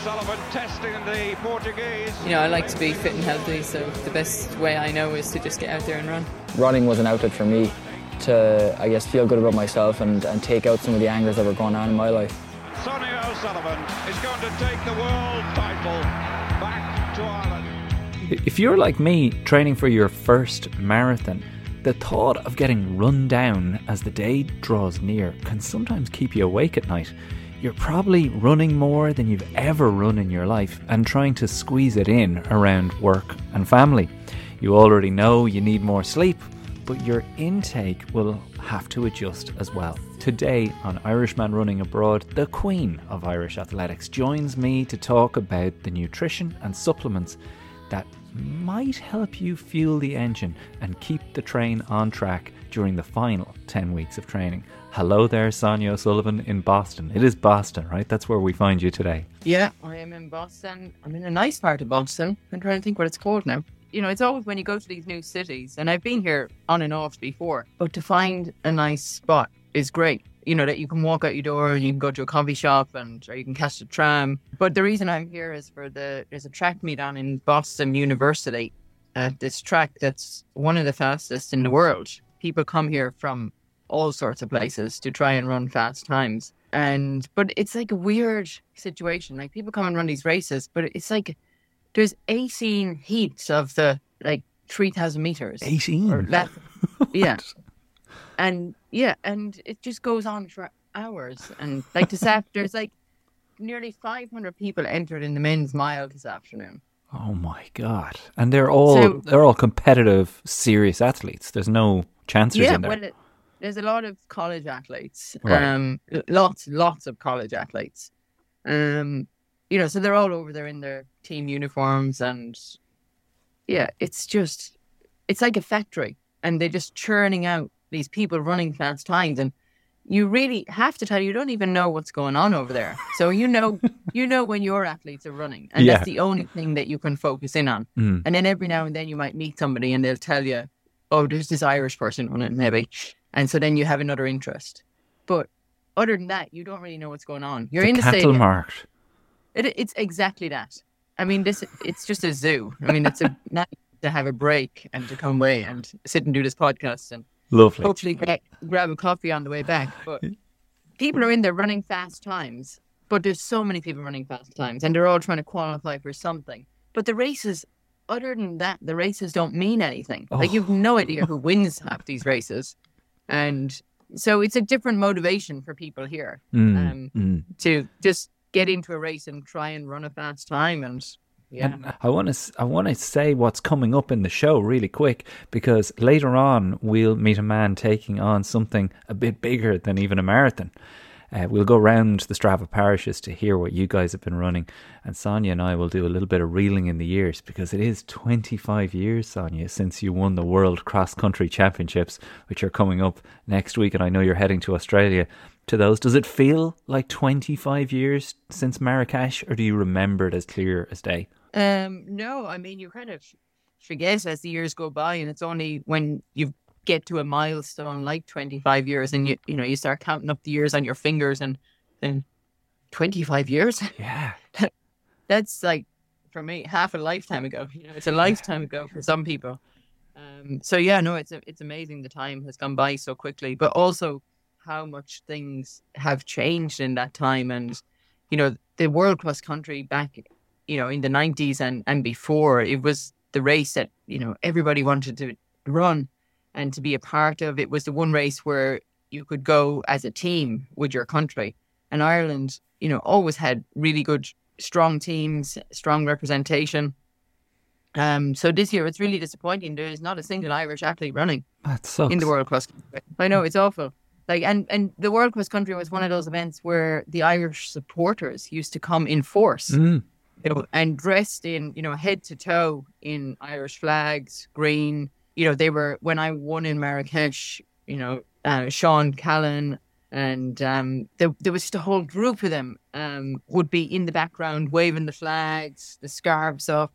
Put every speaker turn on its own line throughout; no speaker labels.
O'Sullivan testing the Portuguese.
You know, I like to be fit and healthy, so the best way I know is to just get out there and run.
Running was an outlet for me to, I guess, feel good about myself and, and take out some of the angers that were going on in my life.
Sonia O'Sullivan is going to take the world title back to Ireland.
If you're like me, training for your first marathon, the thought of getting run down as the day draws near can sometimes keep you awake at night. You're probably running more than you've ever run in your life and trying to squeeze it in around work and family. You already know you need more sleep, but your intake will have to adjust as well. Today on Irishman Running Abroad, the queen of Irish athletics joins me to talk about the nutrition and supplements that might help you fuel the engine and keep the train on track during the final 10 weeks of training. Hello there, Sonia O'Sullivan in Boston. It is Boston, right? That's where we find you today.
Yeah, I am in Boston. I'm in a nice part of Boston. I'm trying to think what it's called now. You know, it's always when you go to these new cities, and I've been here on and off before, but to find a nice spot is great. You know, that you can walk out your door and you can go to a coffee shop and or you can catch a tram. But the reason I'm here is for the there's a track meet on in Boston University at this track that's one of the fastest in the world. People come here from all sorts of places to try and run fast times. And but it's like a weird situation. Like people come and run these races, but it's like there's 18 heats of the like 3,000 meters.
18?
Or less. yeah. And yeah, and it just goes on for hours. And like this after, there's like nearly 500 people entered in the men's mile this afternoon.
Oh my god! And they're all
So-
they're all competitive, serious athletes. There's no chancers
yeah,
in there.
well, it, there's a lot of college athletes.
Right.
Um, lots, lots of college athletes. Um, you know, so they're all over there in their team uniforms, and yeah, it's just, it's like a factory, and they're just churning out these people running fast times, and you really have to tell you don't even know what's going on over there. So you know, you know when your athletes are running, and
Yeah.
that's the only thing that you can focus in on.
Mm.
And then every now and then you might meet somebody and they'll tell you, oh, there's this Irish person on it, maybe. And so then you have another interest. But other than that, you don't really know what's going on. You're
the
in the
cattle market.
It, it's exactly that. I mean, this it's just a zoo. I mean, it's a nice to have a break and to come away and sit and do this podcast and
Lovely.
hopefully get, grab a coffee on the way back. But people are in there running fast times, but there's so many people running fast times, and they're all trying to qualify for something. But the races, other than that, the races don't mean anything. Like you've no idea who wins half these races, and so it's a different motivation for people here
Mm,
um,
mm.
to just get into a race and try and run a fast time. And yeah,
And I want to I want to say what's coming up in the show really quick because later on we'll meet a man taking on something a bit bigger than even a marathon. Uh, we'll go round the Strava parishes to hear what you guys have been running, and Sonia and I will do a little bit of reeling in the years because it is 25 years, Sonia, since you won the World Cross Country Championships, which are coming up next week, and I know you're heading to Australia to those. Does it feel like 25 years since Marrakesh, or do you remember it as clear as day?
Um, no, I mean you kind of forget as the years go by, and it's only when you get to a milestone like twenty five years, and you you know you start counting up the years on your fingers, and then twenty five years.
Yeah.
That's like for me half a lifetime ago. You know, it's a lifetime ago for some people. Um, so yeah, no, it's it's amazing the time has gone by so quickly, but also how much things have changed in that time, and you know the world cross country back you know, in the 90s and, and before, it was the race that, you know, everybody wanted to run and to be a part of. It was the one race where you could go as a team with your country. And Ireland, you know, always had really good, strong teams, strong representation. Um, so this year it's really disappointing. There is not a single Irish athlete running in the World Cross Country. I know it's awful. Like and and the World Cross Country was one of those events where the Irish supporters used to come in force
Mm.
You know, and dressed in, you know, head to toe in Irish flags, green. You know, they were when I won in Marrakesh. You know, uh, Sean Callan and um, there, there was just a whole group of them um, would be in the background waving the flags, the scarves up.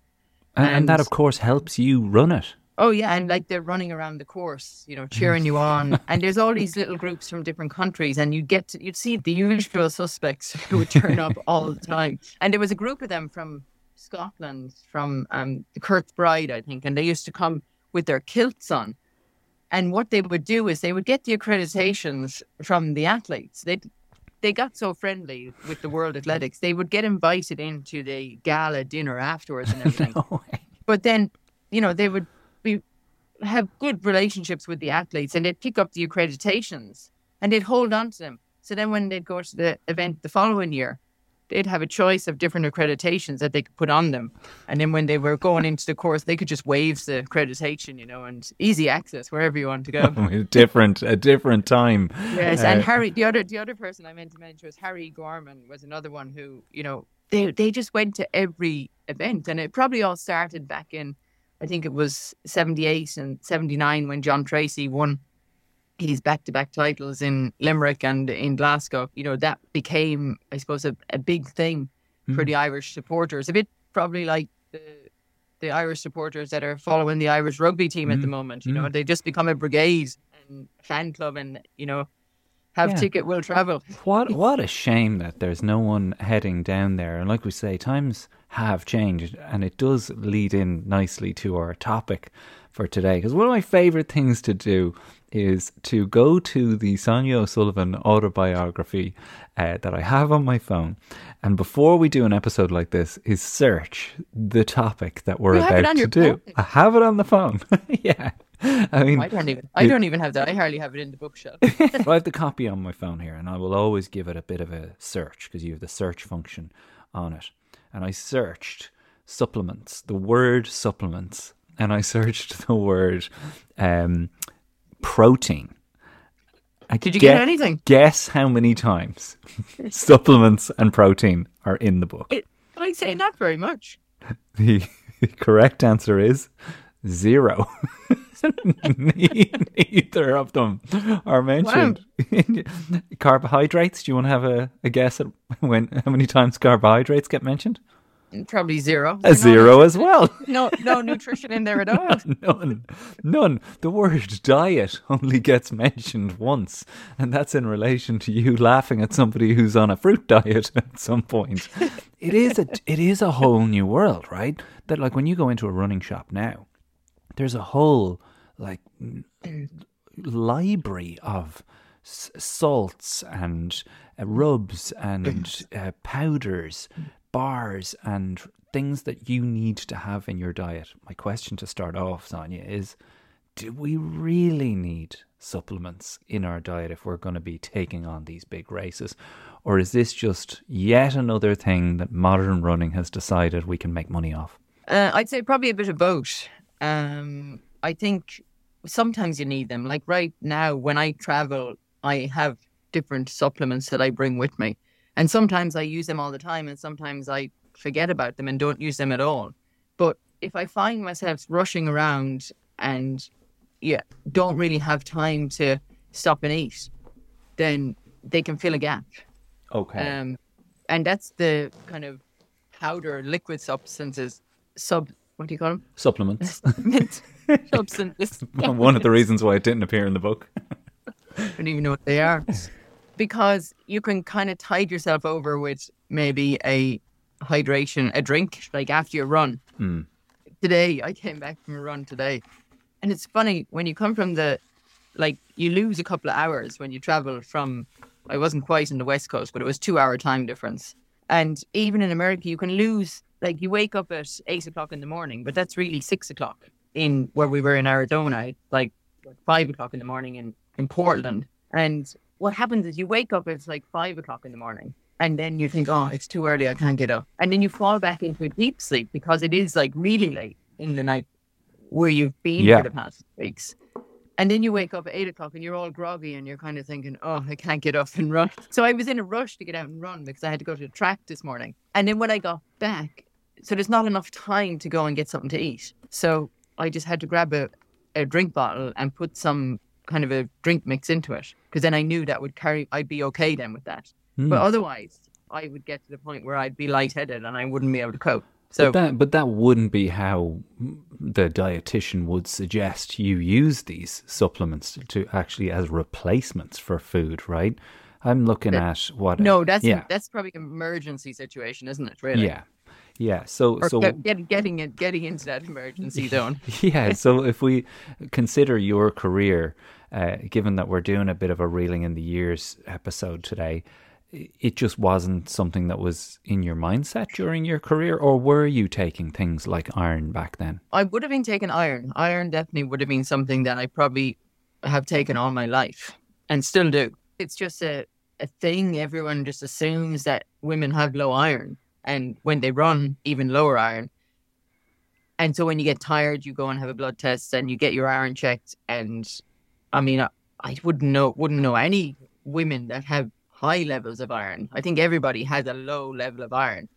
And, and that, of course, helps you run it
Oh yeah, and like they're running around the course, you know, cheering you on. and there's all these little groups from different countries, and you get to, you'd see the usual suspects who would turn up all the time. And there was a group of them from Scotland, from um, Kirkbride, I think, and they used to come with their kilts on. And what they would do is they would get the accreditations from the athletes. They they got so friendly with the World Athletics, they would get invited into the gala dinner afterwards and everything.
No.
But then, you know, they would have good relationships with the athletes and they'd pick up the accreditations and they'd hold on to them. So then when they'd go to the event the following year, they'd have a choice of different accreditations that they could put on them. And then when they were going into the course, they could just waive the accreditation, you know, and easy access wherever you want to go.
a different, a different time.
Yes, and
Uh,
Harry, the other the other person I meant to mention was Harry Gorman was another one who, you know, they they just went to every event, and it probably all started back in, I think it was seventy eight and seventy nine when John Treacy won his back to back titles in Limerick and in Glasgow. You know, that became, I suppose, a, a big thing for
Mm.
the Irish supporters. A bit probably like the the Irish supporters that are following the Irish rugby team at the
Mm.
moment. You know, they just become a brigade and fan club, and you know, have
Yeah.
ticket will travel.
What what a shame that there's no one heading down there. And like we say, times have changed, and it does lead in nicely to our topic for today. Because one of my favorite things to do is to go to the Sonia O'Sullivan autobiography uh, that I have on my phone, and before we do an episode like this, is search the topic that we're
You
about to do.
phone?
I have it on the phone. yeah. I mean,
I don't even. I don't even have that. I hardly have it in the bookshelf.
I have the copy on my phone here, and I will always give it a bit of a search because you have the search function on it. And I searched supplements, the word supplements, and I searched the word um, protein. I
Did you
gue-
get anything?
Guess how many times supplements and protein are in the book.
It, I'd say not very much.
The correct answer is zero. Neither of them are mentioned. carbohydrates. Do you want to have a, a guess at when how many times carbohydrates get mentioned?
Probably zero.
A zero as well.
No, no nutrition in there at all.
None. None. The word diet only gets mentioned once, and that's in relation to you laughing at somebody who's on a fruit diet at some point. It is a it is a whole new world, right? That like when you go into a running shop now, there's a whole like library of s- salts and uh, rubs and uh, powders, bars and things that you need to have in your diet. My question to start off, Sonia, is do we really need supplements in our diet if we're going to be taking on these big races? Or is this just yet another thing that modern running has decided we can make money off?
Uh, I'd say probably a bit of both. Um, I think sometimes you need them. Like right now, when I travel, I have different supplements that I bring with me. And sometimes I use them all the time, and sometimes I forget about them and don't use them at all. But if I find myself rushing around and yeah, don't really have time to stop and eat, then they can fill a gap.
Okay.
Um, and that's the kind of powder liquid substances, sub, what do you call them?
Supplements.
Substances.
One of the reasons why it didn't appear in the book.
I don't even know what they are. Because you can kind of tide yourself over with maybe a hydration, a drink, like after your run.
Mm.
Today, I came back from a run today. And it's funny when you come from the, like, you lose a couple of hours when you travel from, I wasn't quite in the West Coast, but it was two hour time difference. And even in America, you can lose, like, you wake up at eight o'clock in the morning, but that's really six o'clock in where we were in Arizona, like five o'clock in the morning in, in Portland. And what happens is you wake up, it's like five o'clock in the morning. And then you think, oh, it's too early, I can't get up. And then you fall back into a deep sleep because it is like really late in the night where you've been
Yeah.
for the past weeks. And then you wake up at eight o'clock and you're all groggy and you're kind of thinking, oh, I can't get up and run. So I was in a rush to get out and run because I had to go to the track this morning. And then when I got back, so there's not enough time to go and get something to eat. So I just had to grab a, a drink bottle and put some kind of a drink mix into it because then I knew that would carry, I'd be okay then with that.
Hmm.
But otherwise, I would get to the point where I'd be lightheaded and I wouldn't be able to cope. So
but that but that wouldn't be how the dietitian would suggest you use these supplements to actually as replacements for food, right? I'm looking at what
no, that's
yeah
that's probably an emergency situation, isn't it? Really?
yeah yeah. So
Or
so
get, get, getting it, getting into that emergency zone.
yeah. So if we consider your career, uh, given that we're doing a bit of a reeling in the years episode today, it just wasn't something that was in your mindset during your career, or were you taking things like iron back then?
I would have been taking iron. Iron definitely would have been something that I probably have taken all my life and still do. It's just a, a thing. Everyone just assumes that women have low iron and when they run, even lower iron. And so when you get tired, you go and have a blood test and you get your iron checked. And I mean, I, I wouldn't know wouldn't know any women that have high levels of iron. I think everybody has a low level of iron,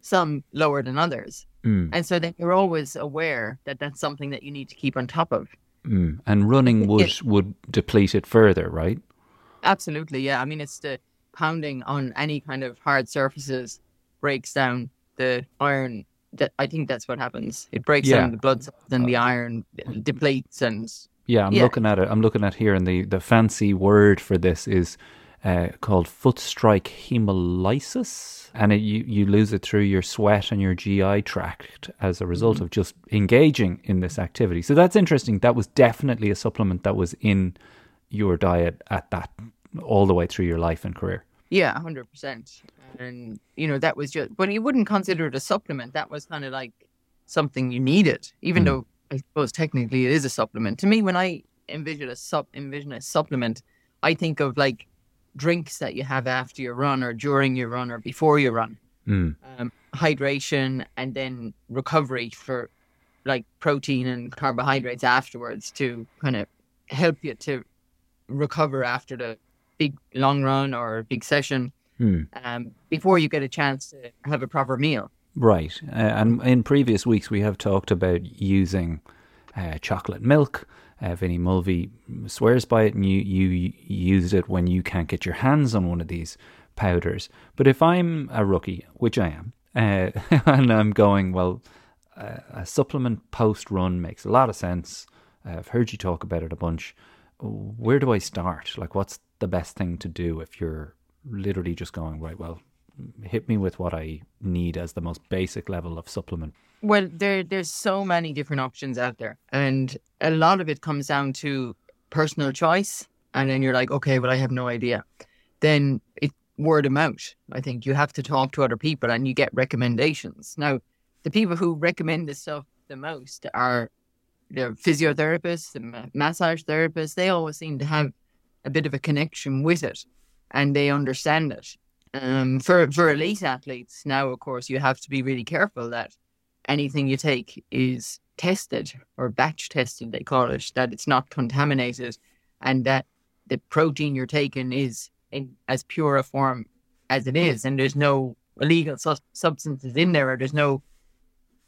some lower than others.
Mm,
And so then you're always aware that that's something that you need to keep on top of.
mm. And running would would deplete it further, right?
Absolutely, yeah. I mean, it's the pounding on any kind of hard surfaces breaks down the iron. That I think that's what happens. It breaks
Yeah.
down the blood cells and the iron depletes, and
Yeah, I'm
Yeah.
looking at it. I'm looking at here, and the, the fancy word for this is uh, called foot strike hemolysis, and it, you you lose it through your sweat and your GI tract as a result
Mm-hmm.
of just engaging in this activity. So that's interesting. That was definitely a supplement that was in your diet at that all the way through your life and career.
Yeah, hundred percent. And you know that was just, but you wouldn't consider it a supplement. That was kind of like something you needed, even
Mm.
though I suppose technically it is a supplement. To me, when I envision a sup envision a supplement, I think of like drinks that you have after your run or during your run or before your run.
Mm.
Um, hydration and then recovery for like protein and carbohydrates afterwards to kind of help you to recover after the big long run or big session
Hmm.
um, before you get a chance to have a proper meal.
Right. Uh, and in previous weeks, we have talked about using uh, chocolate milk. Uh, Vinnie Mulvey swears by it, and you, you used it when you can't get your hands on one of these powders. But if I'm a rookie, which I am, uh, and I'm going, well, uh, a supplement post run makes a lot of sense. Uh, I've heard you talk about it a bunch. Where do I start? Like, what's the best thing to do if you're literally just going, right, well, hit me with what I need as the most basic level of supplement.
Well, there there's so many different options out there, and a lot of it comes down to personal choice. And then you're like, okay, well, I have no idea. Then it word of mouth. I think you have to talk to other people, and you get recommendations. Now, the people who recommend this stuff the most are the physiotherapists, the massage therapists. They always seem to have a bit of a connection with it, and they understand it. Um, for for elite athletes, now of course you have to be really careful that anything you take is tested or batch tested, they call it, that it's not contaminated and that the protein you're taking is in as pure a form as it is. And there's no illegal su- substances in there, or there's no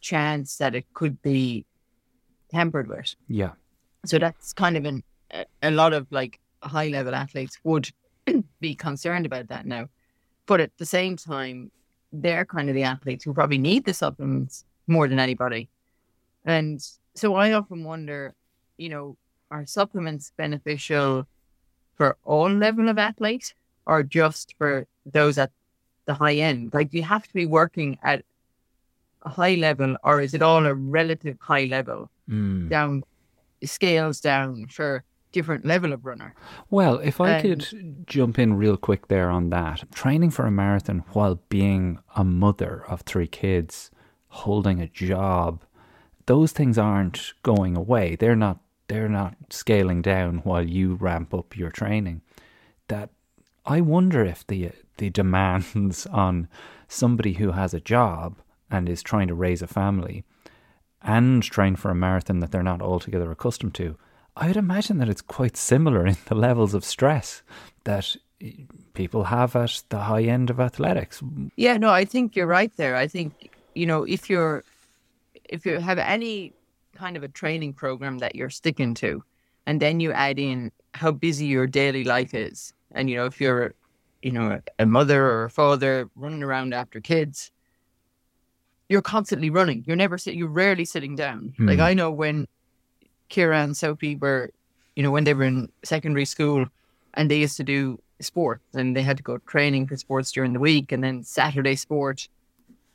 chance that it could be tampered with.
Yeah.
So that's kind of an, a, a lot of like high level athletes would be concerned about that now. But at the same time, they're kind of the athletes who probably need the supplements more than anybody. And so I often wonder, you know, are supplements beneficial for all level of athlete or just for those at the high end? Like, do you have to be working at a high level or is it all a relative high level
Mm.
down, scales down for different level of runner?
Well, if I
Um,
could jump in real quick there on that, training for a marathon while being a mother of three kids, holding a job, those things aren't going away. They're not. They're not scaling down while you ramp up your training. That I wonder if the the demands on somebody who has a job and is trying to raise a family and train for a marathon that they're not altogether accustomed to, I would imagine that it's quite similar in the levels of stress that people have at the high end of athletics.
Yeah, no, I think you're right there. I think you know if you're if you have any kind of a training program that you're sticking to, and then you add in how busy your daily life is, and you know if you're you know a, mother or a father running around after kids, you're constantly running. You're never sit. You're rarely sitting down. Like
Hmm.
I know when Ciara and Sophie were, you know, when they were in secondary school, and they used to do sports, and they had to go training for sports during the week, and then Saturday sport.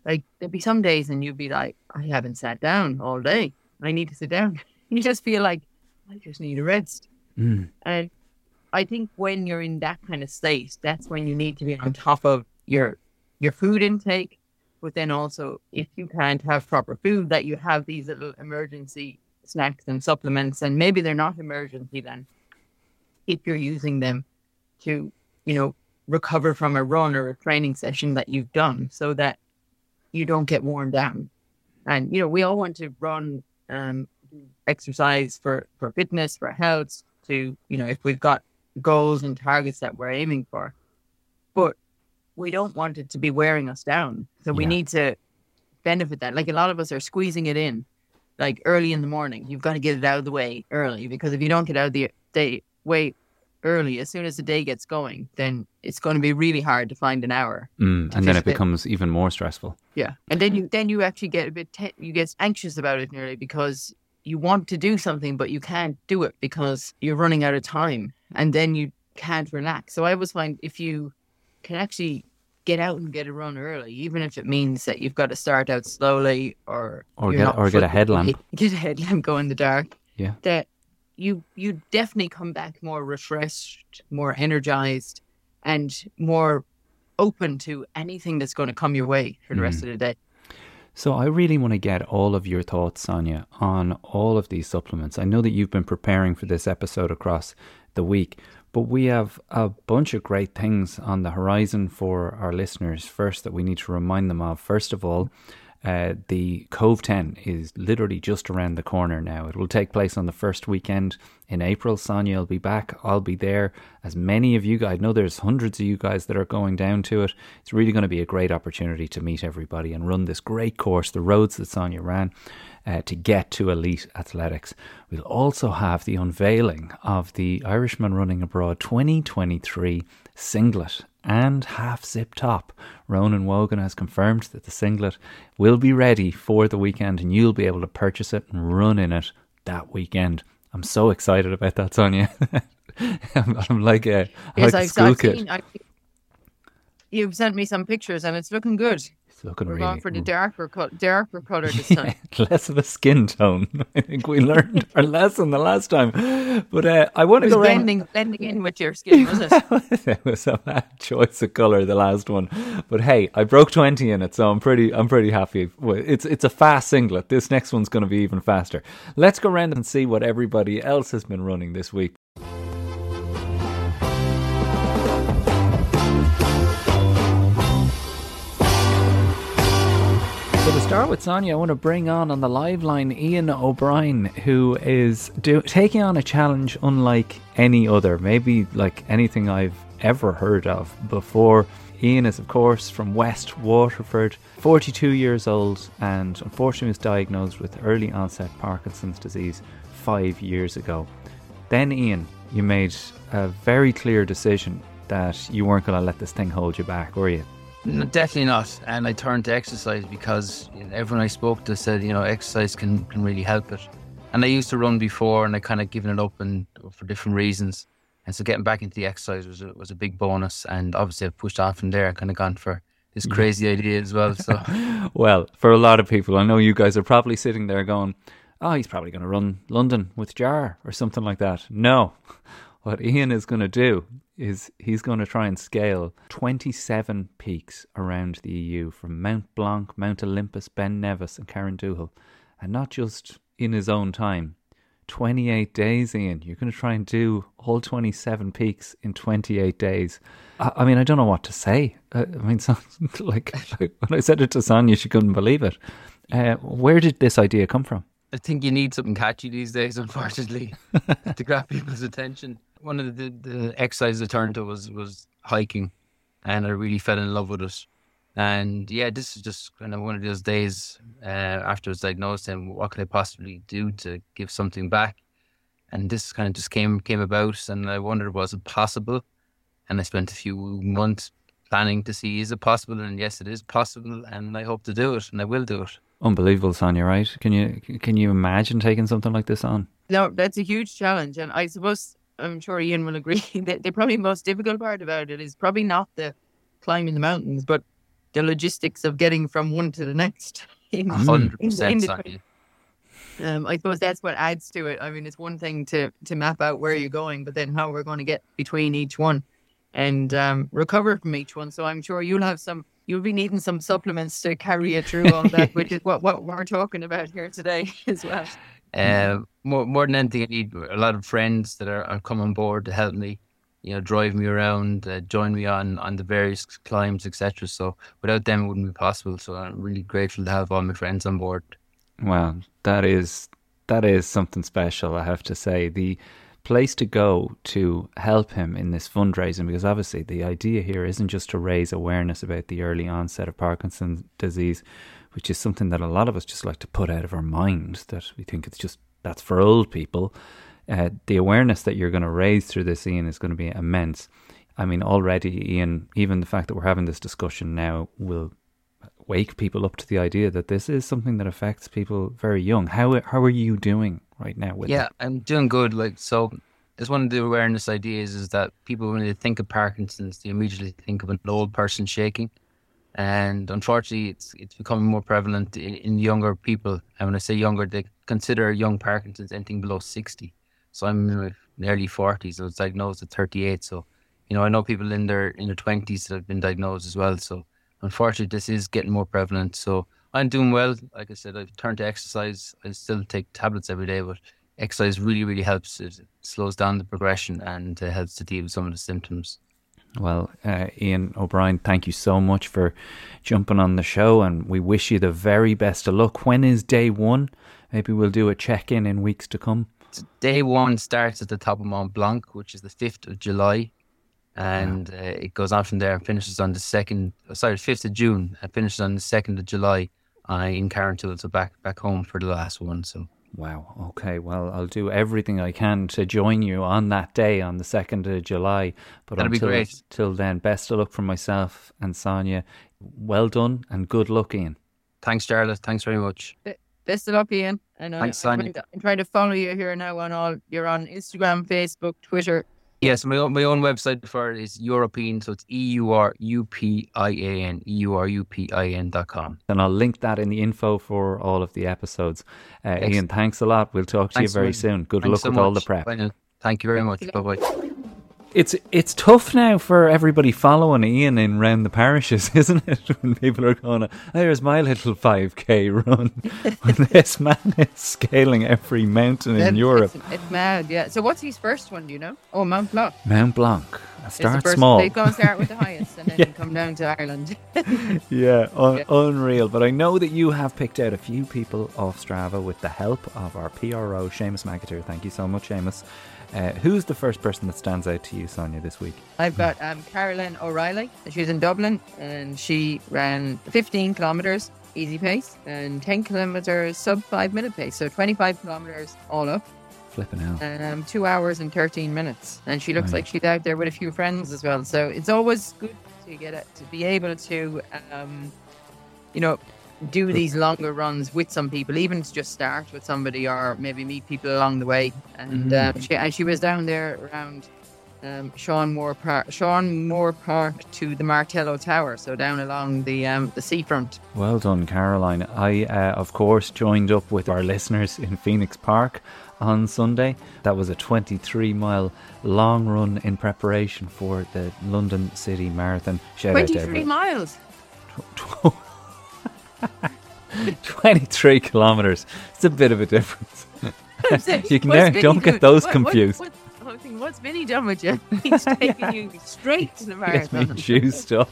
Like there'd be some days, and you'd be like, I haven't sat down all day. I need to sit down. You just feel like I just need a rest.
Mm.
And I think when you're in that kind of state, that's when you need to be on top of your your food intake. But then also, if you can't have proper food, that you have these little emergency snacks and supplements, and maybe they're not emergency then, if you're using them to, you know, recover from a run or a training session that you've done, so that you don't get worn down. And you know, we all want to run, um, exercise for for fitness, for health. To you know, if we've got goals and targets that we're aiming for, but we don't want it to be wearing us down. So we
Yeah.
need to benefit that. Like a lot of us are squeezing it in, like early in the morning. You've got to get it out of the way early because if you don't get out of the day way early, as soon as the day gets going, then it's going to be really hard to find an hour.
Mm. And then it becomes even more stressful.
Yeah, and then you then you actually get a bit te- you get anxious about it nearly because you want to do something but you can't do it because you're running out of time, and then you can't relax. So I always find if you can actually get out and get a run early, even if it means that you've got to start out slowly or
Or get- or get a headlamp.
get a headlamp, go in the dark.
Yeah.
that you you definitely come back more refreshed, more energized, and more open to anything that's going to come your way for the
Mm.
rest of the day.
So I really want to get all of your thoughts, Sonia, on all of these supplements. I know that you've been preparing for this episode across the week, but we have a bunch of great things on the horizon for our listeners. First, that we need to remind them of. First of all, uh, the Cobh 10 is literally just around the corner now. It will take place on the first weekend in April. Sonia will be back. I'll be there. As many of you guys, I know there's hundreds of you guys that are going down to it. It's really going to be a great opportunity to meet everybody and run this great course, the roads that Sonia ran. Uh, to get to elite athletics. We'll also have the unveiling of the Irishman Running Abroad 2023 singlet and half zip top. Ronan Wogan has confirmed that the singlet will be ready for the weekend and you'll be able to purchase it and run in it that weekend. I'm so excited about that, Sonia. I'm, I'm like a, I'm
Yes,
like a school kid.
I, you've sent me some pictures, and it's looking good. We're
really
going for the darker color, darker color this time.
less of a skin tone. I think we learned our lesson the last time. But uh, I want to go around.
blending, blending in with your skin, was it?
it was a bad choice of color the last one, but hey, I broke twenty in it, so I'm pretty I'm pretty happy. It's it's a fast singlet. This next one's going to be even faster. Let's go around and see what everybody else has been running this week. Start with Sonia, I want to bring on on the live line Ian O'Brien, who is do, taking on a challenge unlike any other, maybe like anything I've ever heard of before. Ian is, of course, from West Waterford, 42 years old, and unfortunately was diagnosed with early onset Parkinson's disease five years ago. Then, Ian, you made a very clear decision that you weren't going to let this thing hold you back, were you?
No, definitely not. And I turned to exercise because everyone I spoke to said, you know, exercise can, can really help it. And I used to run before and I kind of given it up and for different reasons. And so getting back into the exercise was a, was a big bonus. And obviously I've pushed off from there, kind of gone for this crazy idea as well. So
Well, for a lot of people, I know you guys are probably sitting there going, oh, he's probably going to run London with Jar or something like that. No. What Ian is going to do is he's going to try and scale 27 peaks around the EU from Mount Blanc, Mount Olympus, Ben Nevis, and Carrauntoohil. And not just in his own time. 28 days, Ian. You're going to try and do all 27 peaks in 28 days. I, I mean, I don't know what to say. Uh, I mean, so, like when I said it to Sonia, she couldn't believe it. Uh, where did this idea come from?
I think you need something catchy these days, unfortunately, to grab people's attention. One of the, the exercises I turned to was, was hiking, and I really fell in love with it. And yeah, this is just kind of one of those days uh, after I was diagnosed, and what could I possibly do to give something back? And this kind of just came came about, and I wondered was it possible? And I spent a few months planning to see is it possible, and yes, it is possible, and I hope to do it, and I will do it.
Unbelievable, Sonia. Right? Can you can you imagine taking something like this on?
No, that's a huge challenge, and I suppose I'm sure Ian will agree that the probably most difficult part about it is probably not the climbing the mountains, but the logistics of getting from one to the next.
Hundred percent, Sonia.
Um, I suppose that's what adds to it. I mean, it's one thing to to map out where you're going, but then how we're going to get between each one and um, recover from each one. So I'm sure you'll have some. You'll be needing some supplements to carry you through all that, which is what, what we're talking about here today as well.
Uh, more more than anything, I need a lot of friends that are, are come on board to help me. You know, drive me around, uh, join me on on the various climbs, etc. So without them, it wouldn't be possible. So I'm really grateful to have all my friends on board.
Wow, that is that is something special. I have to say the place to go to help him in this fundraising because obviously the idea here isn't just to raise awareness about the early onset of Parkinson's disease, which is something that a lot of us just like to put out of our mind that we think it's just that's for old people. Uh, the awareness that you're going to raise through this, Ian, is going to be immense. I mean, already, Ian, even the fact that we're having this discussion now will wake people up to the idea that this is something that affects people very young. How how are you doing right now with
yeah,
it?
I'm doing good. Like so, it's one of the awareness ideas is that people when they think of Parkinson's, they immediately think of an old person shaking, and unfortunately, it's it's becoming more prevalent in, in younger people. And when I say younger, they consider young Parkinson's anything below sixty. So I'm in my early forties. I was diagnosed at thirty eight. So, you know, I know people in their in their twenties that have been diagnosed as well. So, unfortunately, this is getting more prevalent. So. I'm doing well. Like I said, I've turned to exercise. I still take tablets every day, but exercise really, really helps. It slows down the progression and uh, helps to deal with some of the symptoms.
Well, uh, Ian O'Brien, thank you so much for jumping on the show, and we wish you the very best of luck. When is day one? Maybe we'll do a check in in weeks to come.
So day one starts at the top of Mont Blanc, which is the 5th of July. And uh, it goes on from there and finishes on the 2nd, oh, sorry, 5th of June, and finishes on the 2nd of July uh, in Carrauntoohil. So back, back home for the last one. So
Wow. Okay. Well, I'll do everything I can to join you on that day on the second of July. But
That'd be
until
great.
till then, best of luck from myself and Sonia. Well done and good luck, Ian.
thanks, Jarlath. Thanks very much.
Best of luck, Ian. And I-
Thanks,
I'm,
Sonia.
trying to, I'm trying to follow you here now on all. You're on Instagram, Facebook, Twitter.
Yes, my own, my own website for it is Eurupian, so it's E U R U P I A N, E U R U P I N dot com.
And I'll link that in the info for all of the episodes. Uh,
Excellent.
Ian, thanks a lot. We'll talk to
Thanks
you very
very-
soon. Good
Thanks
luck
so
with all the prep.
Thank you very much. Bye bye.
It's it's tough now for everybody following Ian in round the parishes, isn't it? When people are going, "Oh, "There's my little 5k run," when this man is scaling every mountain in
Then
Europe.
It's, it's mad, yeah. So what's his first one, do you know? Oh, Mount Blanc.
Mount Blanc.
The
Start
first,
small.
They go and start with the highest and then come down to Ireland.
Yeah, un-
Yeah.
unreal. But I know that you have picked out a few people off Strava with the help of our PRO, Seamus McAteer. Thank you so much, Seamus. Uh, who's the first person that stands out to you, Sonia, this week?
I've got um, Carolyn O'Reilly. She's in Dublin and she ran 15 kilometers easy pace and 10 kilometers sub five minute pace. So 25 kilometers all up.
Flipping out.
um, two hours and 13 minutes. And she looks
Right.
like she's out there with a few friends as well. So it's always good to get it, to be able to, um, you know, do these longer runs with some people, even to just start with somebody or maybe meet people along the way. And, um, she, and she was down there around um, Sean Moore Park, Sean Moore Park to the Martello Tower, so down along the um, the seafront.
Well done, Caroline. I, uh, of course, joined up with our listeners in Phoenix Park on Sunday. That was a 23 mile long run in preparation for the London City Marathon. Shout out to
23 miles.
23 kilometres. It's a bit of a difference. You can never- don't get
doing?
those
What- what-
confused.
what- I was thinking, what's Vinny done with you? He's taking you straight to the marathon.
juiced up.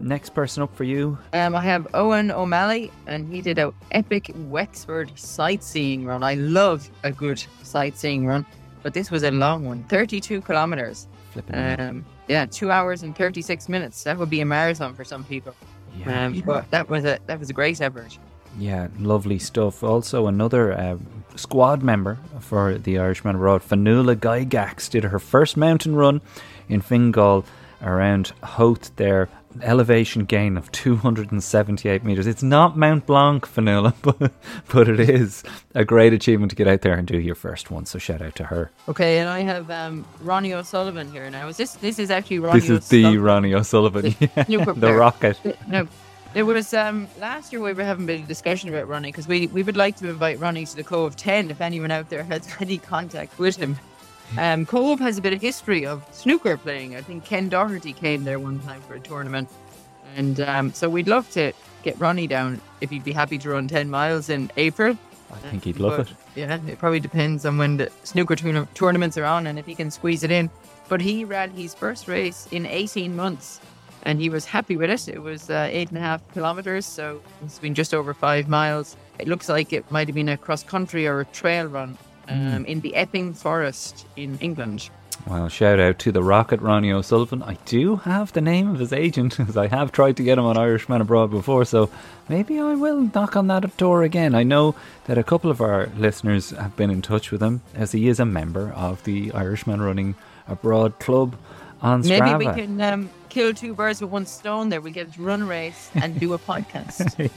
Next person up for you.
Um, I have Owen O'Malley, and he did a epic Wexford sightseeing run. I love a good sightseeing run, but this was a long one, 32 kilometers. Um, yeah, two hours and 36 minutes. That would be a marathon for some people.
Yeah.
Um, but that was a that was a great effort.
Yeah, lovely stuff. Also, another uh, squad member for the Irishman Abroad, Fanula Gygax, did her first mountain run in Fingal around Howth there. Elevation gain of 278 metres. It's not Mount Blanc, Vanilla, but, but it is a great achievement to get out there and do your first one. So shout out to her.
Okay, and I have um, Ronnie O'Sullivan here now. Is this this is actually Ronnie?
This is the Ronnie O'Sullivan,
The
yeah, the rocket.
No, it was um, last year we were having a bit of discussion about Ronnie because we, we would like to invite Ronnie to the Cobh 10 if anyone out there has any contact with him. Um, Cobh has a bit of history of snooker playing. I think Ken Doherty came there one time for a tournament. And um, so we'd love to get Ronnie down if he'd be happy to run 10 miles in April.
I think he'd love
But,
it.
Yeah, it probably depends on when the snooker tourna- tournaments are on and if he can squeeze it in. But he ran his first race in 18 months and he was happy with it. It was uh, eight and a half kilometers, so it's been just over five miles. It looks like it might have been a cross country or a trail run um, in the Epping Forest in England.
Well, shout out to the Rocket Ronnie O'Sullivan. I do have the name of his agent, as I have tried to get him on Irishman Abroad before, so maybe I will knock on that door again. I know that a couple of our listeners have been in touch with him, as he is a member of the Irishman Running Abroad Club on
Maybe we can um, kill two birds with one stone there. We'll get to run race and do a podcast.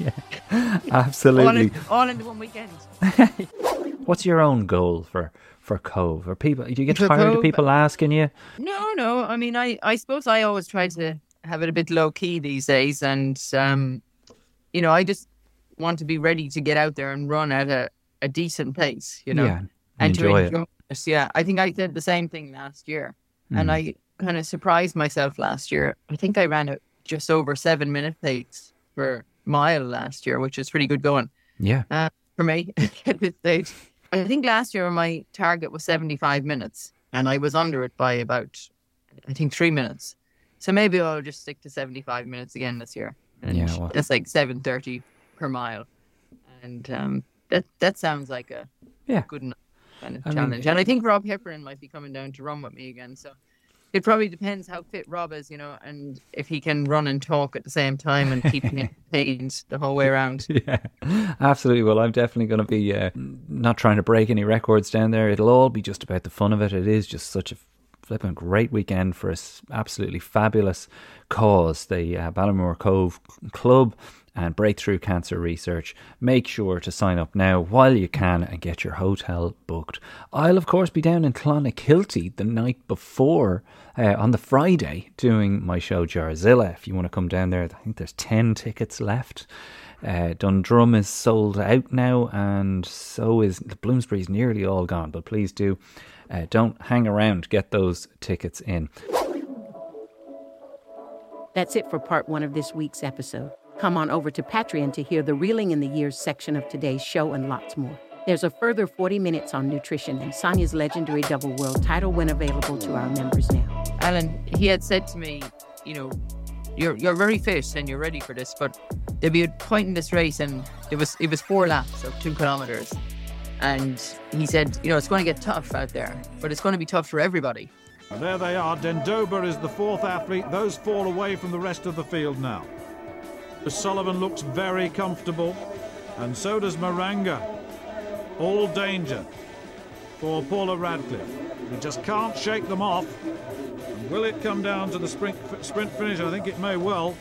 all,
Absolutely.
in, all in one weekend.
What's your own goal for for Cobh? Are people? Do you get
For
tired of people asking you?
No, no. I mean, I, I suppose I always try to have it a bit low key these days, and um, you know, I just want to be ready to get out there and run at a, a decent pace, you know,
yeah,
and
enjoy
to
it.
enjoy it. Yeah, I think I did the same thing last year,
Mm.
and I kind of surprised myself last year. I think I ran a just over seven minute pace for mile last year, which is pretty good going
Yeah,
uh, for me at this stage. I think last year my target was 75 minutes and I was under it by about, I think, three minutes. So maybe I'll just stick to 75 minutes again this year. And
Yeah, well-
That's like 7.30 per mile. And um, that that sounds like a
Yeah.
good enough kind of
I mean-
challenge. and I think Rob Heffernan might be coming down to run with me again. So it probably depends how fit Rob is, you know, and if he can run and talk at the same time and keep me entertained the whole way around.
yeah, absolutely. Well, I'm definitely going to be uh, not trying to break any records down there. It'll all be just about the fun of it. It is just such a flipping great weekend for us. Absolutely fabulous cause, the uh, Ballymore Cobh Club and Breakthrough Cancer Research. Make sure to sign up now while you can and get your hotel booked. I'll, of course, be down in Clonakilty the night before uh, on the Friday doing my show Jarzilla. If you want to come down there, I think there's 10 tickets left. Uh, Dundrum is sold out now, and so is the Bloomsbury's nearly all gone. But please do, uh, don't hang around. Get those tickets in.
That's it for part one of this week's episode. Come on over to Patreon to hear the Reeling in the Years section of today's show and lots more. There's a further 40 minutes on nutrition and Sonia's legendary double world title when available to our members now.
Alan, he had said to me, you know, you're you're very fit and you're ready for this, but there'll be a point in this race and it was it was four laps of two kilometers. And he said, you know, it's going to get tough out there, but it's going to be tough for everybody.
There they are. Denboba is the fourth athlete. Those fall away from the rest of the field now. Sullivan looks very comfortable, and so does Maranga. All danger for Paula Radcliffe. We just can't shake them off. And will it come down to the sprint, sprint finish? I think it may well.